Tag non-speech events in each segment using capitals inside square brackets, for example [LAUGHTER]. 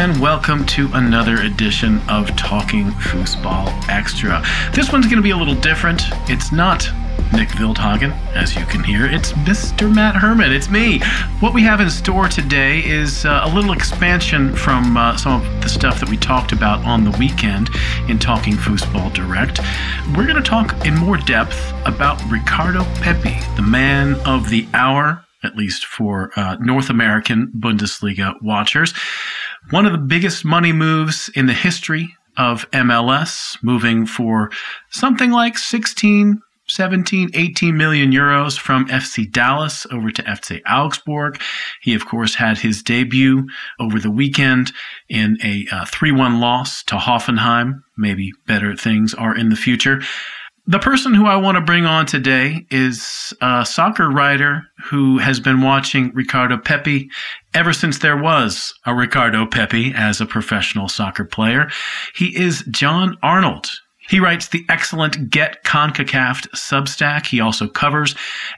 and welcome to another edition of Talking Foosball Extra. This one's going to be a little different. It's not Nick Wildhagen, as you can hear. It's Mr. Matt Herman. It's me. What we have in store today is uh, a little expansion from uh, some of the stuff that we talked about on the weekend in Talking Foosball Direct. We're going to talk in more depth about Ricardo Pepi, the man of the hour at least for uh, North American Bundesliga watchers. One of the biggest money moves in the history of MLS, moving for something like 16, 17, 18 million euros from FC Dallas over to FC Augsburg. He, of course, had his debut over the weekend in a uh, 3 1 loss to Hoffenheim. Maybe better things are in the future. The person who I want to bring on today is a soccer writer who has been watching Ricardo Pepi ever since there was a Ricardo Pepi as a professional soccer player. He is Jon Arnold. He writes the excellent Get CONCACAF Substack. He also covers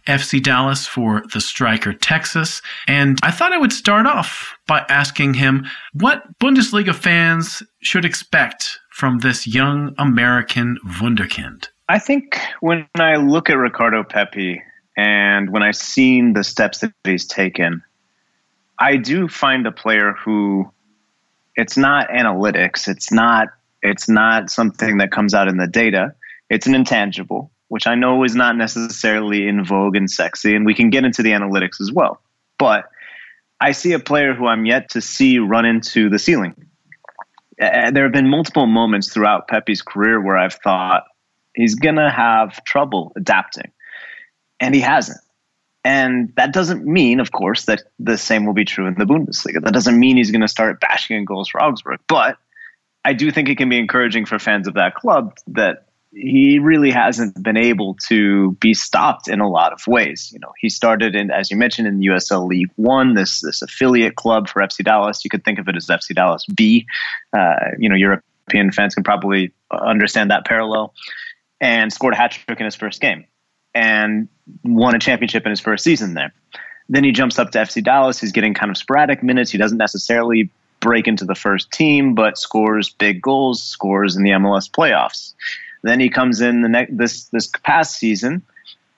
FC Dallas for the Striker Texas. And I thought I would start off by asking him what Bundesliga fans should expect from this young American Wunderkind. I think when I look at Ricardo Pepi and when I've seen the steps that he's taken, I do find a player who it's not analytics, it's not it's not something that comes out in the data. It's an intangible, which I know is not necessarily in vogue and sexy, and we can get into the analytics as well. But I see a player who I'm yet to see run into the ceiling. Eh, eh, there have been multiple moments throughout Pepi's career where I've thought, he's going to have trouble adapting. And he hasn't. And that doesn't mean, of course, that the same will be true in the Bundesliga. That doesn't mean he's going to start bashing in goals for Augsburg. But I do think it can be encouraging for fans of that club that he really hasn't been able to be stopped in a lot of ways. You know, he started in, as you mentioned, in the USL League One, this this affiliate club for FC Dallas. You could think of it as FC Dallas B. Uh, you know, European fans can probably understand that parallel and scored a hat trick in his first game and won a championship in his first season there. Then he jumps up to FC Dallas. He's getting kind of sporadic minutes. He doesn't necessarily break into the first team, but scores big goals, scores in the MLS playoffs. Then he comes in the next this this past season,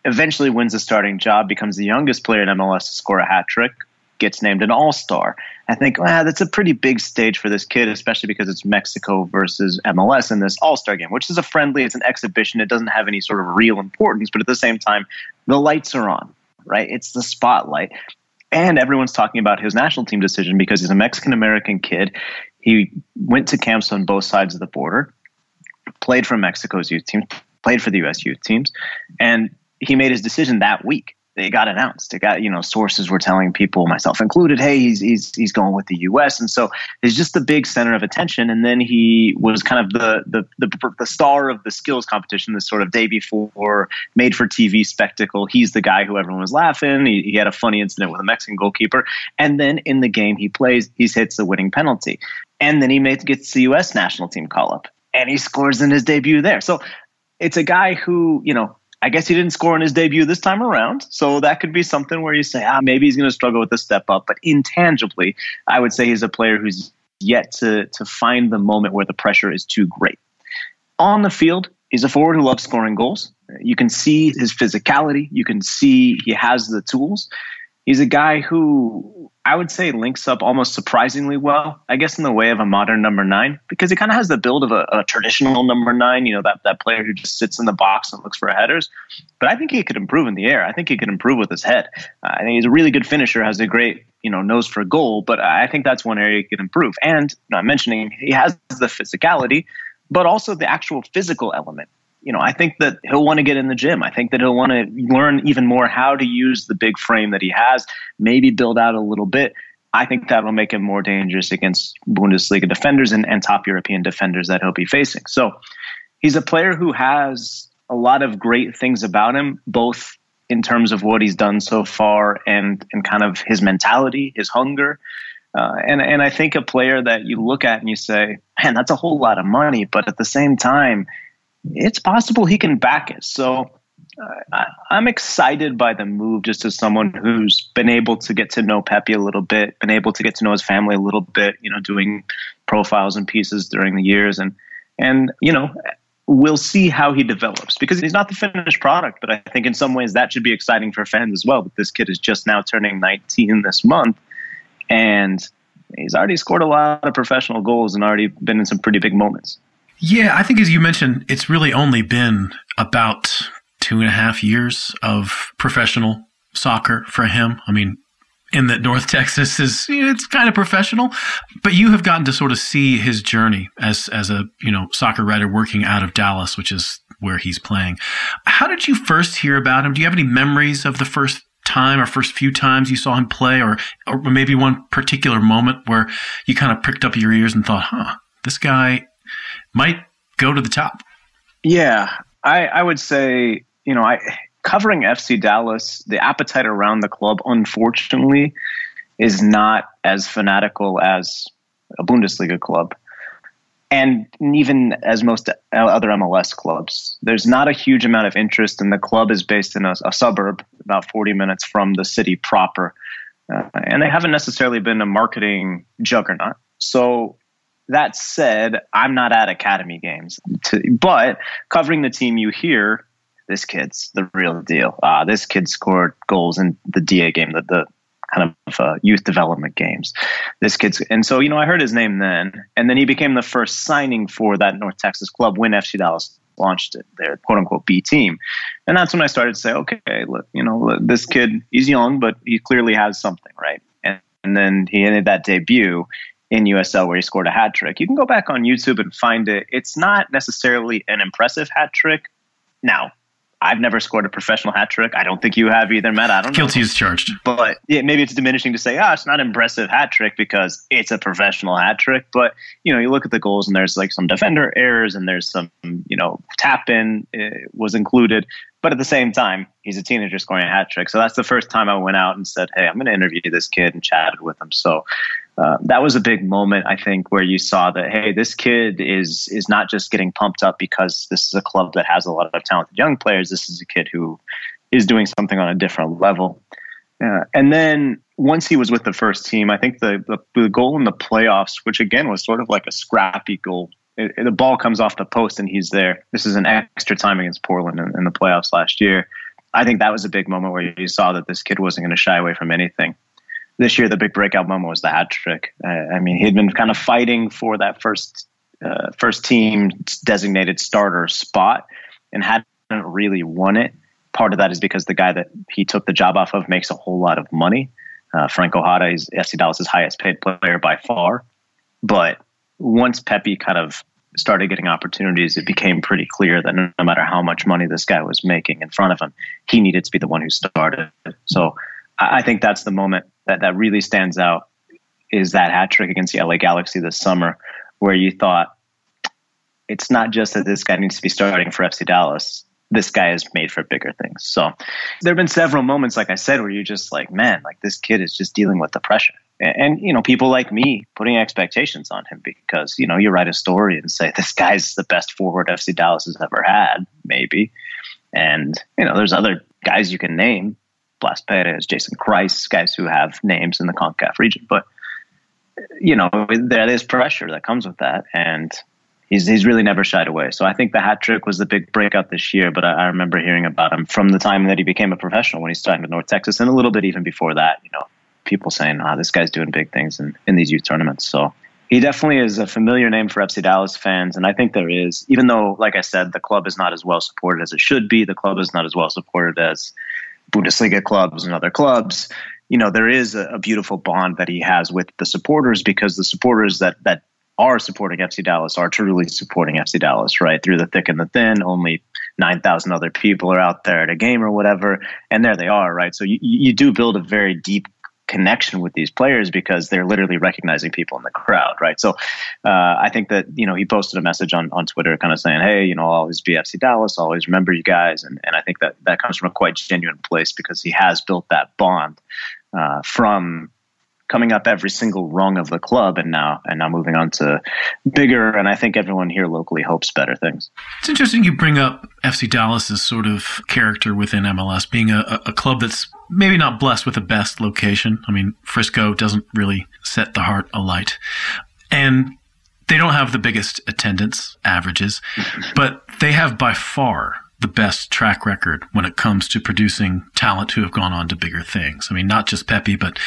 eventually wins a starting job, becomes the youngest player in MLS to score a hat trick, gets named an All Star. I think wow, that's a pretty big stage for this kid, especially because it's Mexico versus MLS in this All Star game, which is a friendly, it's an exhibition. It doesn't have any sort of real importance, but at the same time, the lights are on, right? It's the spotlight. And everyone's talking about his national team decision because he's a Mexican American kid. He went to camps on both sides of the border, played for Mexico's youth team, played for the U.S. youth teams, and he made his decision that week it got announced. It got you know sources were telling people, myself included, hey, he's he's he's going with the U.S. And so he's just the big center of attention. And then he was kind of the the the, the star of the skills competition, this sort of day before made for TV spectacle. He's the guy who everyone was laughing. He, he had a funny incident with a Mexican goalkeeper, and then in the game he plays, he hits the winning penalty, and then he gets the U.S. national team call up, and he scores in his debut there. So it's a guy who you know I guess he didn't score in his debut this time around. So that could be something where you say, ah, maybe he's going to struggle with the step up. But intangibly, I would say he's a player who's yet to, to find the moment where the pressure is too great. On the field, he's a forward who loves scoring goals. You can see his physicality. You can see he has the tools. He's a guy who I would say links up almost surprisingly well, I guess, in the way of a modern number nine, because he kind of has the build of a, a, traditional number nine, you know, that, that player who just sits in the box and looks for headers. But I think he could improve in the air. I think he could improve with his head. Uh, I think he's a really good finisher, has a great, you know, nose for goal, but I think that's one area he could improve. And I'm mentioning he has the physicality, but also the actual physical element you know, I think that he'll want to get in the gym. I think that he'll want to learn even more how to use the big frame that he has, maybe build out a little bit. I think that will make him more dangerous against Bundesliga defenders and, and top European defenders that he'll be facing. So he's a player who has a lot of great things about him, both in terms of what he's done so far and, and kind of his mentality, his hunger. Uh, and, and I think a player that you look at and you say, man, that's a whole lot of money. But at the same time, it's possible he can back it. So I, I'm excited by the move just as someone who's been able to get to know Pepi a little bit, been able to get to know his family a little bit, you know, doing profiles and pieces during the years. And, and, you know, we'll see how he develops because he's not the finished product. But I think in some ways that should be exciting for fans as well. But this kid is just now turning 19 this month. And he's already scored a lot of professional goals and already been in some pretty big moments. Yeah, I think as you mentioned, it's really only been about two and a half years of professional soccer for him. I mean, in that North [LAUGHS] Texas is it's kind of professional, but you have gotten to sort of see his journey as as a you know soccer writer working out of Dallas, which is where he's playing. How did you first hear about him? Do you have any memories of the first time or first few times you saw him play, or or maybe one particular moment where you kind of pricked up your ears and thought, "Huh, this guy might go to the top." Yeah, I I would say you know I covering FC Dallas, the appetite around the club, unfortunately, is not as fanatical as a Bundesliga club. And even as most other MLS clubs, there's not a huge amount of interest, and the club is based in a, a suburb about 40 minutes from the city proper. Uh, and they haven't necessarily been a marketing juggernaut. So, that said, I'm not at academy games. To, but covering the team you hear, this kid's the real deal. Uh, this kid scored goals in the DA game, the, the kind of uh, youth development games. This kid's, and so, you know, I heard his name then, and then he became the first signing for that North Texas club when FC Dallas launched it, their quote unquote B team. And that's when I started to say, okay, look, you know, this kid, he's young, but he clearly has something, right? And, and then he ended that debut in USL where he scored a hat trick. You can go back on YouTube and find it. It's not necessarily an impressive hat trick. Now, I've never scored a professional hat trick. I don't think you have either, Matt. I don't Guilty know. is charged. But yeah, maybe it's diminishing to say, ah, oh, it's not an impressive hat trick because it's a professional hat trick. But, you know, you look at the goals and there's like some defender errors and there's some, you know, tap in uh, was included. But at the same time, he's a teenager scoring a hat trick. So that's the first time I went out and said, hey, I'm going to interview this kid and chatted with him. So uh, that was a big moment, I think, where you saw that hey, this kid is is not just getting pumped up because this is a club that has a lot of talented young players. This is a kid who is doing something on a different level. Uh, and then once he was with the first team, I think the, the, the goal in the playoffs, which again was sort of like a scrappy goal. It, it, the ball comes off the post and he's there. This is an extra time against Portland in, in the playoffs last year. I think that was a big moment where you saw that this kid wasn't going to shy away from anything this year the big breakout moment was the hat trick. Uh, I mean, he'd been kind of fighting for that first uh, first team designated starter spot and hadn't really won it. Part of that is because the guy that he took the job off of makes a whole lot of money. Uh, Franco Jara is FC Dallas' highest paid player by far. But once Pepi kind of started getting opportunities, it became pretty clear that no matter how much money this guy was making in front of him, he needed to be the one who started. So I think that's the moment that, that really stands out is that hat trick against the LA Galaxy this summer, where you thought it's not just that this guy needs to be starting for FC Dallas. This guy is made for bigger things. So there have been several moments, like I said, where you're just like, man, like this kid is just dealing with the pressure. And, and, you know, people like me putting expectations on him because, you know, you write a story and say, this guy's the best forward FC Dallas has ever had, maybe. And, you know, there's other guys you can name Blas Perez, Jason Kreis, guys who have names in the CONCACAF region. But you know, there is pressure that comes with that, and he's he's really never shied away. So I think the hat trick was the big breakout this year. But I, I remember hearing about him from the time that he became a professional when he started with North Texas, and a little bit even before that. You know, people saying, "Ah, oh, this guy's doing big things in in these youth tournaments." So he definitely is a familiar name for FC Dallas fans, and I think there is, even though, like I said, the club is not as well supported as it should be. The club is not as well supported as Bundesliga clubs and other clubs, you know, there is a, a, beautiful bond that he has with the supporters because the supporters that that are supporting FC Dallas are truly supporting FC Dallas, right? Through the thick and the thin, only 9,000 other people are out there at a game or whatever, and there they are, right? So you, you do build a very deep connection with these players because they're literally recognizing people in the crowd, right? So uh, I think that you know he posted a message on, on Twitter, kind of saying, "Hey, you know, I'll always be FC Dallas, I'll always remember you guys," and and I think that that comes from a quite genuine place because he has built that bond uh, from coming up every single rung of the club and now and now moving on to bigger and I think everyone here locally hopes better things. It's interesting you bring up FC Dallas's sort of character within MLS being a, a club that's maybe not blessed with the best location. I mean, Frisco doesn't really set the heart alight. And they don't have the biggest attendance averages, but they have by far the best track record when it comes to producing talent who have gone on to bigger things. I mean, not just Pepi, but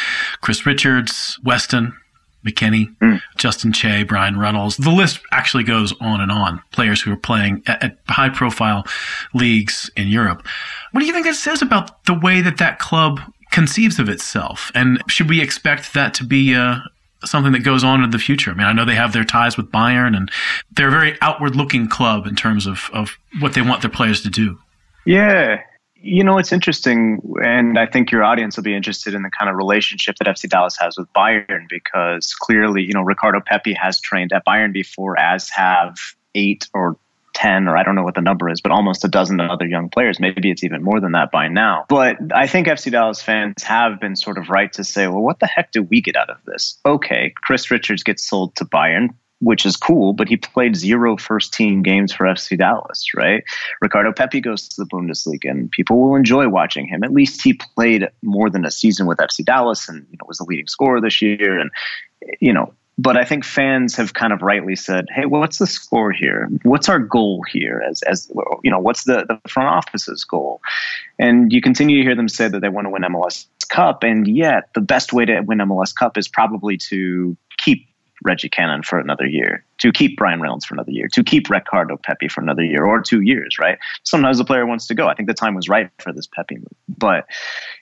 Chris Richards, Weston, McKennie, mm. Justin Che, Bryan Reynolds. The list actually goes on and on. Players who are playing at, at high profile leagues in Europe. What do you think it says about the way that that club conceives of itself? And should we expect that to be a, something that goes on in the future. I mean, I know they have their ties with Bayern and they're a very outward looking club in terms of, of what they want their players to do. Yeah. You know, it's interesting, and I think your audience will be interested in the kind of relationship that FC Dallas has with Bayern because clearly, you know, Ricardo Pepi has trained at Bayern before, as have eight or 10 or I don't know what the number is, but almost a dozen other young players. Maybe it's even more than that by now. But I think FC Dallas fans have been sort of right to say, well, what the heck do we get out of this? Okay, Chris Richards gets sold to Bayern which is cool, but he played zero first team games for FC Dallas, right? Ricardo Pepi goes to the Bundesliga and people will enjoy watching him. At least he played more than a season with FC Dallas and you know was the leading scorer this year and you know but I think fans have kind of rightly said, "Hey, what's the score here? What's our goal here? As as you know, what's the the front office's goal?" And you continue to hear them say that they want to win MLS Cup, and yet the best way to win MLS Cup is probably to keep Reggie Cannon for another year, to keep Bryan Reynolds for another year, to keep Ricardo Pepi for another year or two years, right? Sometimes the player wants to go. I think the time was right for this Pepi move. But,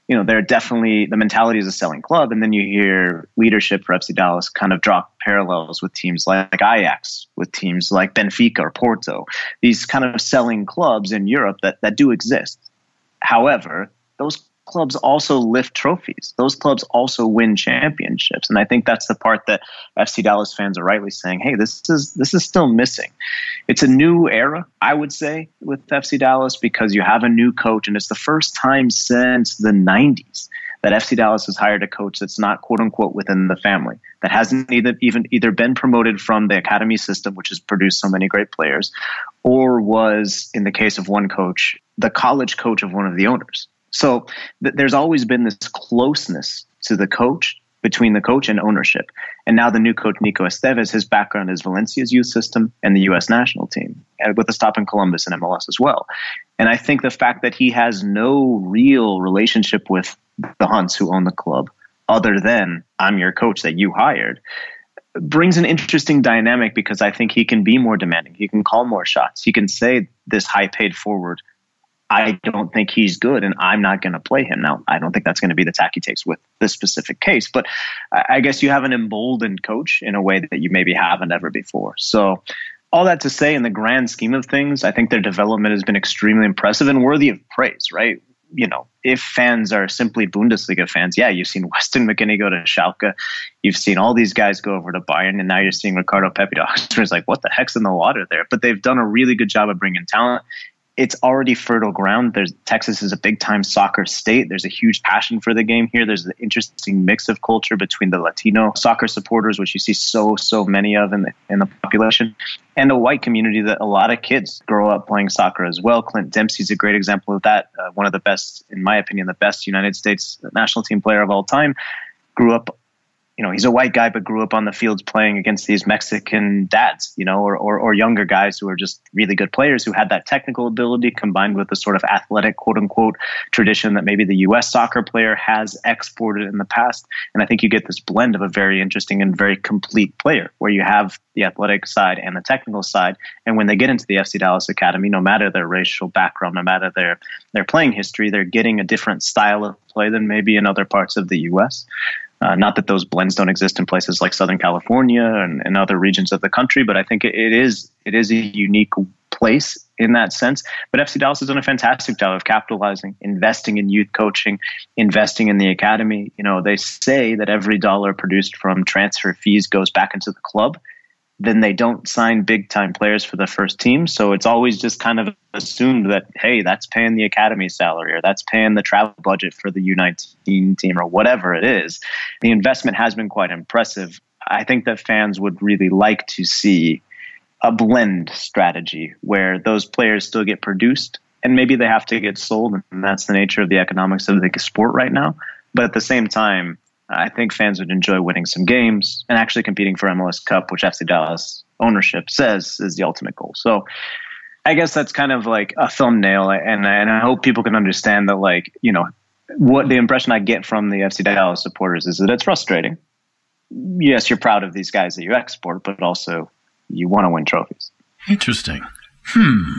you know, they're definitely, the mentality is a selling club. And then you hear leadership for FC Dallas kind of draw parallels with teams like Ajax, with teams like Benfica or Porto, these kind of selling clubs in Europe that, that do exist. However, those clubs also lift trophies. Those clubs also win championships, and I think that's the part that FC Dallas fans are rightly saying, "Hey, this is this is still missing." It's a new era, I would say, with FC Dallas because you have a new coach, and it's the first time since the '90s that FC Dallas has hired a coach that's not quote unquote within the family, that hasn't either even either been promoted from the academy system, which has produced so many great players, or was in the case of one coach, the college coach of one of the owners. So th- there's always been this closeness to the coach between the coach and ownership. And now the new coach, Nico Estevez, his background is Valencia's youth system and the U.S. national team, with a stop in Columbus and MLS as well. And I think the fact that he has no real relationship with the Hunts who own the club, other than I'm your coach that you hired, brings an interesting dynamic because I think he can be more demanding. He can call more shots. He can say this high paid forward I don't think he's good and I'm not going to play him. Now, I don't think that's going to be the tack he takes with this specific case, but I guess you have an emboldened coach in a way that you maybe haven't ever before. So, all that to say, in the grand scheme of things, I think their development has been extremely impressive and worthy of praise, right? You know, if fans are simply Bundesliga fans, yeah, you've seen Weston McKennie go to Schalke, you've seen all these guys go over to Bayern, and now you're seeing Ricardo Pepi to Oxford. [LAUGHS] It's like, what the heck's in the water there? But they've done a really good job of bringing talent it's already fertile ground. There's Texas is a big time soccer state. There's a huge passion for the game here. There's an interesting mix of culture between the Latino soccer supporters, which you see so so many of in the in the population, and a white community that a lot of kids grow up playing soccer as well. Clint Dempsey's a great example of that. Uh, one of the best, in my opinion, the best United States national team player of all time. Grew up you know, he's a white guy, but grew up on the fields playing against these Mexican dads, you know, or, or, or, younger guys who are just really good players who had that technical ability combined with the sort of athletic, quote unquote, tradition that maybe the U.S. soccer player has exported in the past. And I think you get this blend of a very interesting and very complete player where you have the athletic side and the technical side. And when they get into the FC Dallas Academy, no matter their racial background, no matter their, their playing history, they're getting a different style of play than maybe in other parts of the U.S. Uh, not that those blends don't exist in places like Southern California and, and other regions of the country, but I think it, it is it is a unique place in that sense. But FC Dallas has done a fantastic job of capitalizing, investing in youth coaching, investing in the academy. You know, they say that every dollar produced from transfer fees goes back into the club. Then they don't sign big time players for the first team. So it's always just kind of assumed that, hey, that's paying the academy salary or that's paying the travel budget for the U19 team or whatever it is. The investment has been quite impressive. I think that fans would really like to see a blend strategy where those players still get produced and maybe they have to get sold. And that's the nature of the economics of the sport right now. But at the same time, I think fans would enjoy winning some games and actually competing for MLS Cup, which FC Dallas ownership says is the ultimate goal. So I guess that's kind of like a thumbnail, and and I hope people can understand that, like you know, what the impression I get from the FC Dallas supporters is that it's frustrating. Yes, you're proud of these guys that you export, but also you want to win trophies. Interesting. Hmm.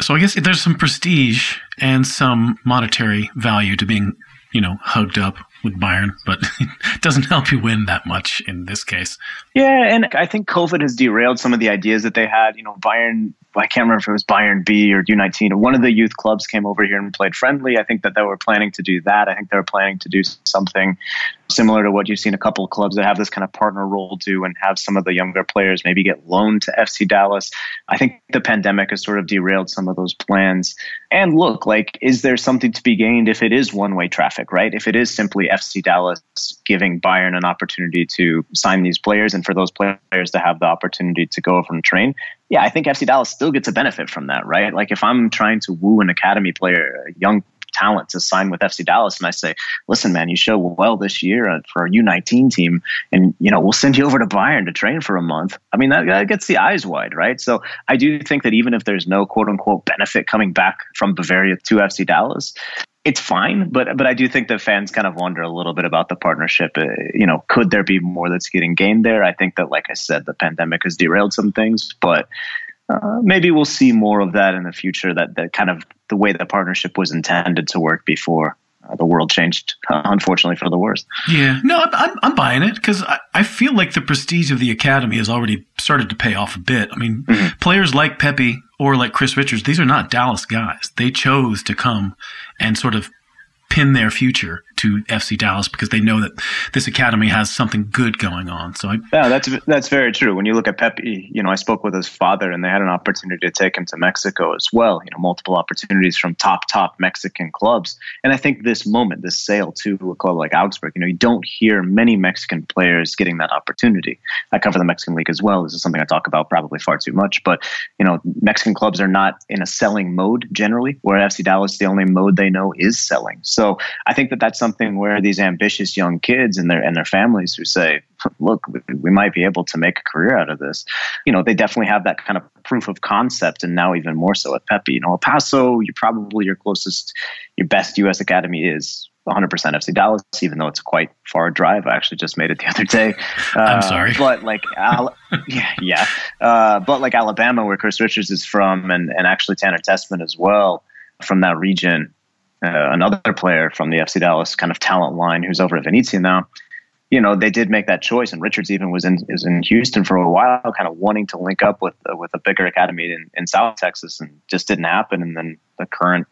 So I guess there's some prestige and some monetary value to being, you know, hugged up with Bayern, but [LAUGHS] it doesn't help you win that much in this case. Yeah, and I think COVID has derailed some of the ideas that they had. You know, Bayern I can't remember if it was Bayern B or U19. One of the youth clubs came over here and played friendly. I think that they were planning to do that. I think they were planning to do something similar to what you've seen a couple of clubs that have this kind of partner role do and have some of the younger players maybe get loaned to FC Dallas. I think the pandemic has sort of derailed some of those plans. And look, like, is there something to be gained if it is one way traffic, right? If it is simply FC Dallas giving Bayern an opportunity to sign these players and for those players to have the opportunity to go over and train, yeah, I think FC Dallas still gets a benefit from that, right? Like if I'm trying to woo an academy player, a young talent to sign with FC Dallas, and I say, listen, man, you show well this year uh, for our U19 team, and you know we'll send you over to Bayern to train for a month. I mean, that, that gets the eyes wide, right? So I do think that even if there's no quote unquote benefit coming back from Bavaria to FC Dallas, it's fine, but but I do think that fans kind of wonder a little bit about the partnership. Uh, you know, could there be more that's getting gained there? I think that, like I said, the pandemic has derailed some things, but uh, maybe we'll see more of that in the future. That that kind of the way the partnership was intended to work before uh, the world changed, uh, unfortunately, for the worse. Yeah, no, I'm, I'm, I'm buying it because I, I feel like the prestige of the academy has already started to pay off a bit. I mean, mm-hmm. players like Pepi or like Chris Richards, these are not Dallas guys. They chose to come and sort of pin their future to FC Dallas because they know that this academy has something good going on. So I, yeah, that's that's very true. When you look at Pepi, you know, I spoke with his father, and they had an opportunity to take him to Mexico as well. You know, multiple opportunities from top top Mexican clubs, and I think this moment, this sale to a club like Augsburg, you know, you don't hear many Mexican players getting that opportunity. I cover the Mexican league as well. This is something I talk about probably far too much, but you know, Mexican clubs are not in a selling mode generally. Where FC Dallas, the only mode they know is selling. So I think that that's something where these ambitious young kids and their and their families who say, "Look, we, we might be able to make a career out of this," you know, they definitely have that kind of proof of concept, and now even more so at Pepi. You know, El Paso, you probably your closest, your best U.S. academy is 100% FC Dallas, even though it's a quite far drive. I actually just made it the other day. [LAUGHS] Uh, I'm sorry, but like, Al- [LAUGHS] yeah, yeah, uh, but like Alabama, where Chris Richards is from, and and actually Tanner Tessmann as well from that region uh, another player from the FC Dallas kind of talent line who's over at Venezia now. You know, they did make that choice, and Richards even was in is in Houston for a while, kind of wanting to link up with uh, with a bigger academy in, in South Texas, and just didn't happen. And then the current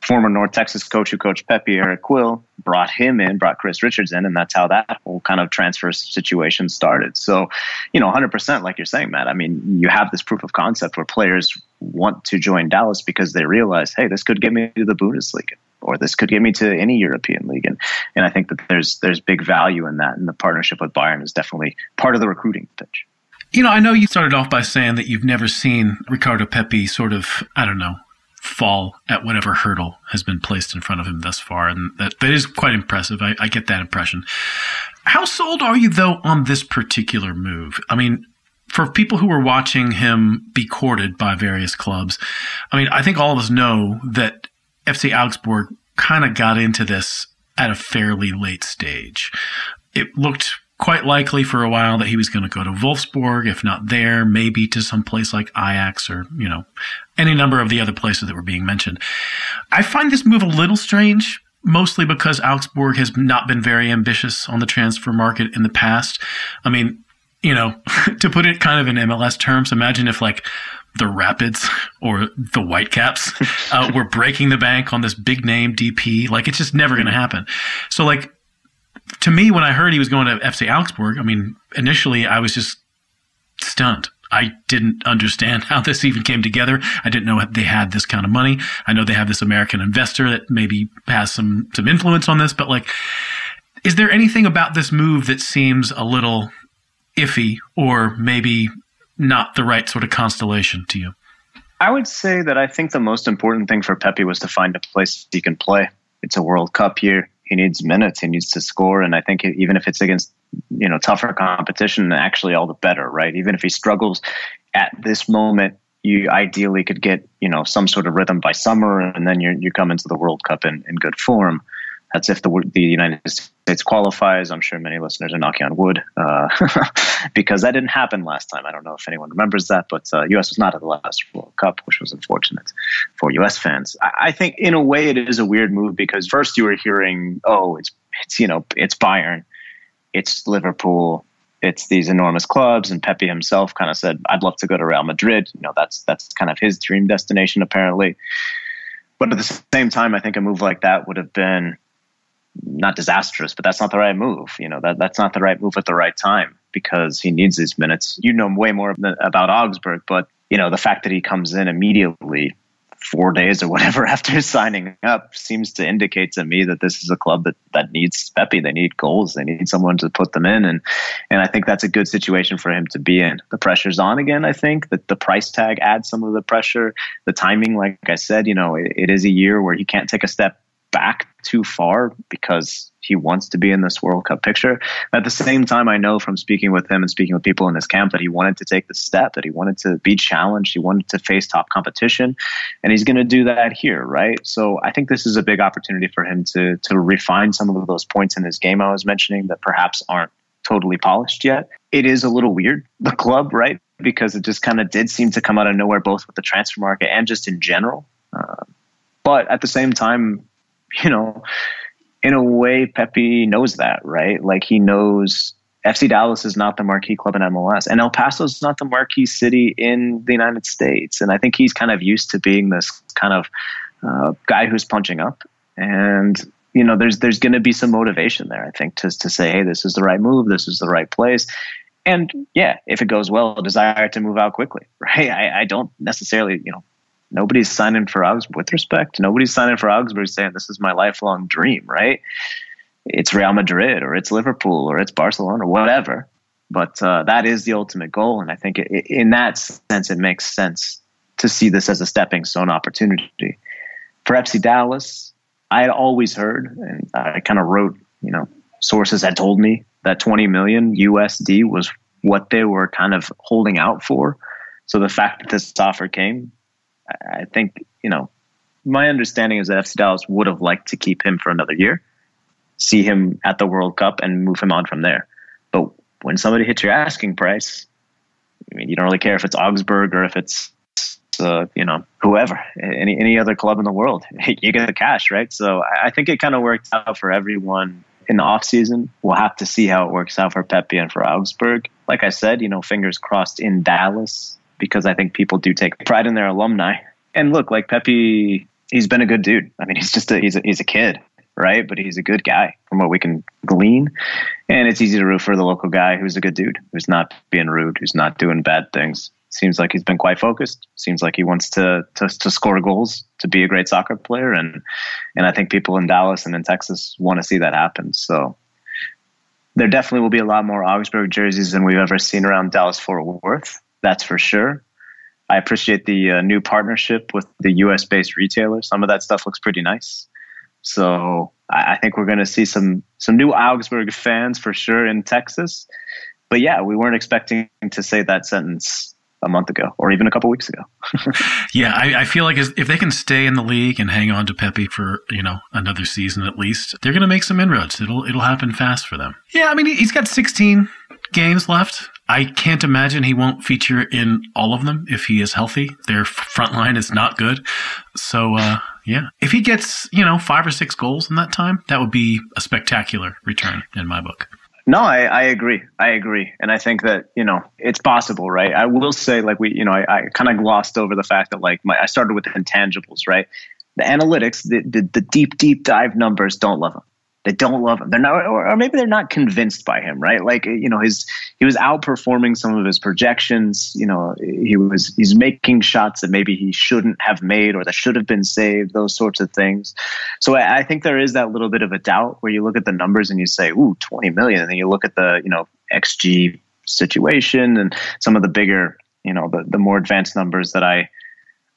former North Texas coach who coached Pepi, Eric Quill, brought him in, brought Chris Richards in, and that's how that whole kind of transfer situation started. So, you know, 100%, like you're saying, Matt. I mean, you have this proof of concept where players want to join Dallas because they realize, hey, this could get me to the Bundesliga or this could get me to any European league. And, and I think that there's there's big value in that. And the partnership with Bayern is definitely part of the recruiting pitch. You know, I know you started off by saying that you've never seen Ricardo Pepi sort of, I don't know, fall at whatever hurdle has been placed in front of him thus far. And that, that is quite impressive. I, I get that impression. How sold are you, though, on this particular move? I mean, for people who were watching him be courted by various clubs, I mean, I think all of us know that FC Augsburg kind of got into this at a fairly late stage. It looked quite likely for a while that he was going to go to Wolfsburg, if not there, maybe to some place like Ajax or, you know, any number of the other places that were being mentioned. I find this move a little strange, mostly because Augsburg has not been very ambitious on the transfer market in the past. I mean, you know, [LAUGHS] to put it kind of in MLS terms, imagine if like the Rapids or the Whitecaps uh, [LAUGHS] were breaking the bank on this big name DP. Like it's just never going to happen. So like to me, when I heard he was going to FC Augsburg, I mean, initially I was just stunned. I didn't understand [LAUGHS] how this even came together. I didn't know they had this kind of money. I know they have this American investor that maybe has some some influence on this, but like, is there anything about this move that seems a little iffy or maybe not the right sort of constellation to you? I would say that I think the most important thing for Pepi was to find a place he can play. It's a World Cup year. He needs minutes. He needs to score, and I think even if it's against you know tougher competition, actually all the better, right? Even if he struggles at this moment, you ideally could get you know some sort of rhythm by summer, and then you you come into the World Cup in, in good form. That's if the the United States qualifies. I'm sure many listeners are knocking on wood uh, [LAUGHS] because that didn't happen last time. I don't know if anyone remembers that, but uh, U.S. was not at the last World Cup, which was unfortunate for U.S. fans. I, I think in a way it is a weird move because first you were hearing, oh, it's it's you know it's Bayern, it's Liverpool, it's these enormous clubs and Pepi himself kind of said I'd love to go to Real Madrid you know that's that's kind of his dream destination apparently but at the same time I think a move like that would have been not disastrous, but that's not the right move. You know, that that's not the right move at the right time because he needs these minutes. You know way more about Augsburg, but you know the fact that he comes in immediately four days or whatever [LAUGHS] after signing up seems to indicate to me that this is a club that that needs Pepi. They need goals. They need someone to put them in, and and I think that's a good situation for him to be in. The pressure's on again. I think that the price tag adds some of the pressure. The timing, like I said, you know, it, it is a year where he can't take a step back too far because he wants to be in this World Cup picture. At the same time, I know from speaking with him and speaking with people in his camp that he wanted to take the step, that he wanted to be challenged, he wanted to face top competition, and he's going to do that here, right? So I think this is a big opportunity for him to to refine some of those points in his game I was mentioning that perhaps aren't totally polished yet. It is a little weird, the club, right? Because it just kind of did seem to come out of nowhere, both with the transfer market and just in general. Uh, but at the same time, you know, in a way, Pepi knows that, right? Like he knows FC Dallas is not the marquee club in MLS, and El Paso is not the marquee city in the United States. And I think he's kind of used to being this kind of uh, guy who's punching up. And you know, there's there's going to be some motivation there. I think to to say, hey, this is the right move, this is the right place. And yeah, if it goes well, a desire to move out quickly, [LAUGHS] right? I, I don't necessarily, you know, nobody's signing for Augsburg with respect. Nobody's signing for Augsburg saying this is my lifelong dream, right? It's Real Madrid or it's Liverpool or it's Barcelona or whatever. But uh, that is the ultimate goal, and I think it, it, in that sense, it makes sense to see this as a stepping stone opportunity for FC Dallas. I had always heard, and I kind of wrote, you know, sources had told me that 20 million USD was what they were kind of holding out for. So the fact that this offer came I think, you know, my understanding is that FC Dallas would have liked to keep him for another year, see him at the World Cup, and move him on from there. But when somebody hits your asking price, I mean, you don't really care if it's Augsburg or if it's, uh, you know, whoever, any any other club in the world. [LAUGHS] You get the cash, right? So I think it kind of worked out for everyone in the off season. We'll have to see how it works out for Pepi and for Augsburg. Like I said, you know, fingers crossed in Dallas because I think people do take pride in their alumni. And look, like Pepi, he's been a good dude. I mean, [LAUGHS] he's just a he's a, he's a kid, right? But he's a good guy from what we can glean. And it's easy to root for the local guy who's a good dude, who's not being rude, who's not doing bad things. Seems like he's been quite focused. Seems like he wants to, to to score goals, to be a great soccer player, and and I think people in Dallas and in Texas want to see that happen. So there definitely will be a lot more Augsburg jerseys than we've ever seen around Dallas Fort Worth that's for sure. I appreciate the uh, new partnership with the US based retailer. Some of that stuff looks pretty nice. So I, I think we're going to see some some new Augsburg fans for sure in Texas. But yeah, we weren't expecting to say that sentence a month ago or even a couple weeks ago. [LAUGHS] yeah, I, I, feel like if they can stay in the league and hang on to Pepi for you know another season at least, they're going to make some inroads. It'll it'll happen fast for them. Yeah, I mean he's got 16 games left. I can't imagine he won't feature in all of them if he is healthy. Their front line is not good. So, uh, yeah. If he gets, you know, five or six goals in that time, that would be a spectacular return in my book. No, I, I agree. I agree. And I think that, you know, it's possible, right? I will say, like, we, you know, I, I kind of glossed over the fact that, like, my, I started with intangibles, right? The analytics, the, the, the deep, deep dive numbers don't love him they don't love him. They're not, or maybe they're not convinced by him, right? Like you know, his he was outperforming some of his projections. You know, he was he's making shots that maybe he shouldn't have made or that should have been saved. Those sorts of things. So I, I think there is that little bit of a doubt where you look at the numbers and you say, "Ooh, twenty million. and then you look at the you know xG situation and some of the bigger, you know, the the more advanced numbers that I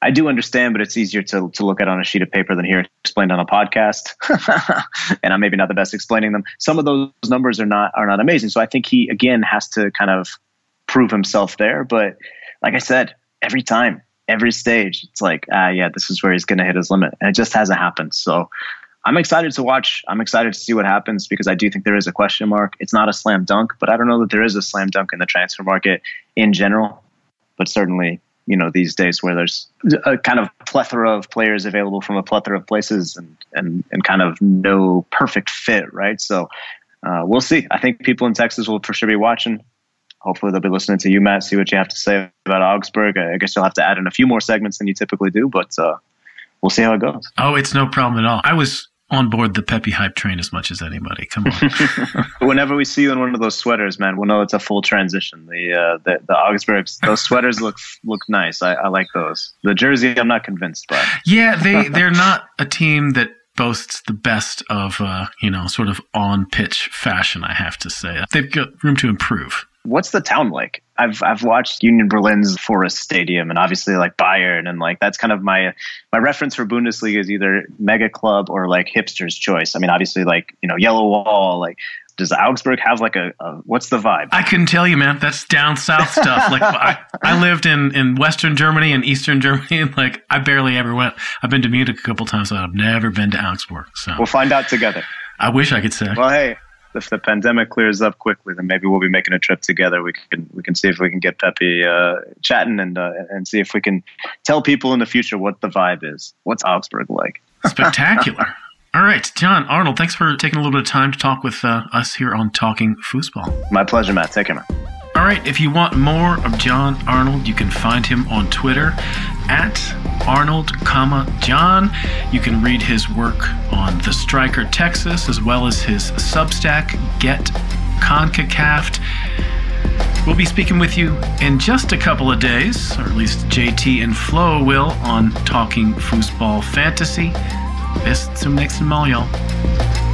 I do understand, but it's easier to, to look at on a sheet of paper than hear explained on a podcast. [LAUGHS] and I'm maybe not the best explaining them. Some of those numbers are not are not amazing. So I think he again has to kind of prove himself there. But like I said, every time, every stage, it's like, ah, yeah, this is where he's going to hit his limit, and it just hasn't happened. So I'm excited to watch. I'm excited to see what happens because I do think there is a question mark. It's not a slam dunk, but I don't know that there is a slam dunk in the transfer market in general. But certainly, you know these days where there's a kind of plethora of players available from a plethora of places and and and kind of no perfect fit right? So uh, we'll see. I think people in texas will for sure be watching. Hopefully they'll be listening to you matt see what you have to say about augsburg. I guess you'll have to add in a few more segments than you typically do but uh, we'll see how it goes. Oh it's no problem at all. I was on board the Pepi hype train as much as anybody. Come on. [LAUGHS] Whenever we see you in one of those sweaters, man, we'll know it's a full transition. The uh, the, the Augsburgs, those sweaters look look nice. I, I like those. The jersey, I'm not convinced by. Yeah, they they're not a team that boasts the best of uh, you know sort of on pitch fashion. I have to say they've got room to improve what's the town like? I've I've watched Union Berlin's Forest Stadium and obviously like Bayern and like that's kind of my my reference for Bundesliga is either mega club or like hipster's choice. I mean, obviously like you know Yellow Wall. Like, does Augsburg have like a, a what's the vibe? I couldn't tell you, man. That's down south stuff. Like [LAUGHS] I, I lived in in Western Germany and Eastern Germany, and like I barely ever went. I've been to Munich a couple times, but I've never been to Augsburg. So we'll find out together. I wish I could say. Well, hey, if the pandemic clears up quickly, then maybe we'll be making a trip together. We can we can see if we can get Pepi uh, chatting and uh, and see if we can tell people in the future what the vibe is. What's Augsburg like? [LAUGHS] Spectacular. All right, Jon Arnold, thanks for taking a little bit of time to talk with uh, us here on Talking Foosball. My pleasure, Matt. Take care, man. Right, if you want more of Jon Arnold, you can find him on Twitter at Arnold, comma Jon. You can read his work on The Striker Texas as well as his Substack Get CONCACAF. We'll be speaking with you in just a couple of days, or at least JT and Flo will, on Talking Foosball Fantasy. Bis zum nächsten Mal, y'all.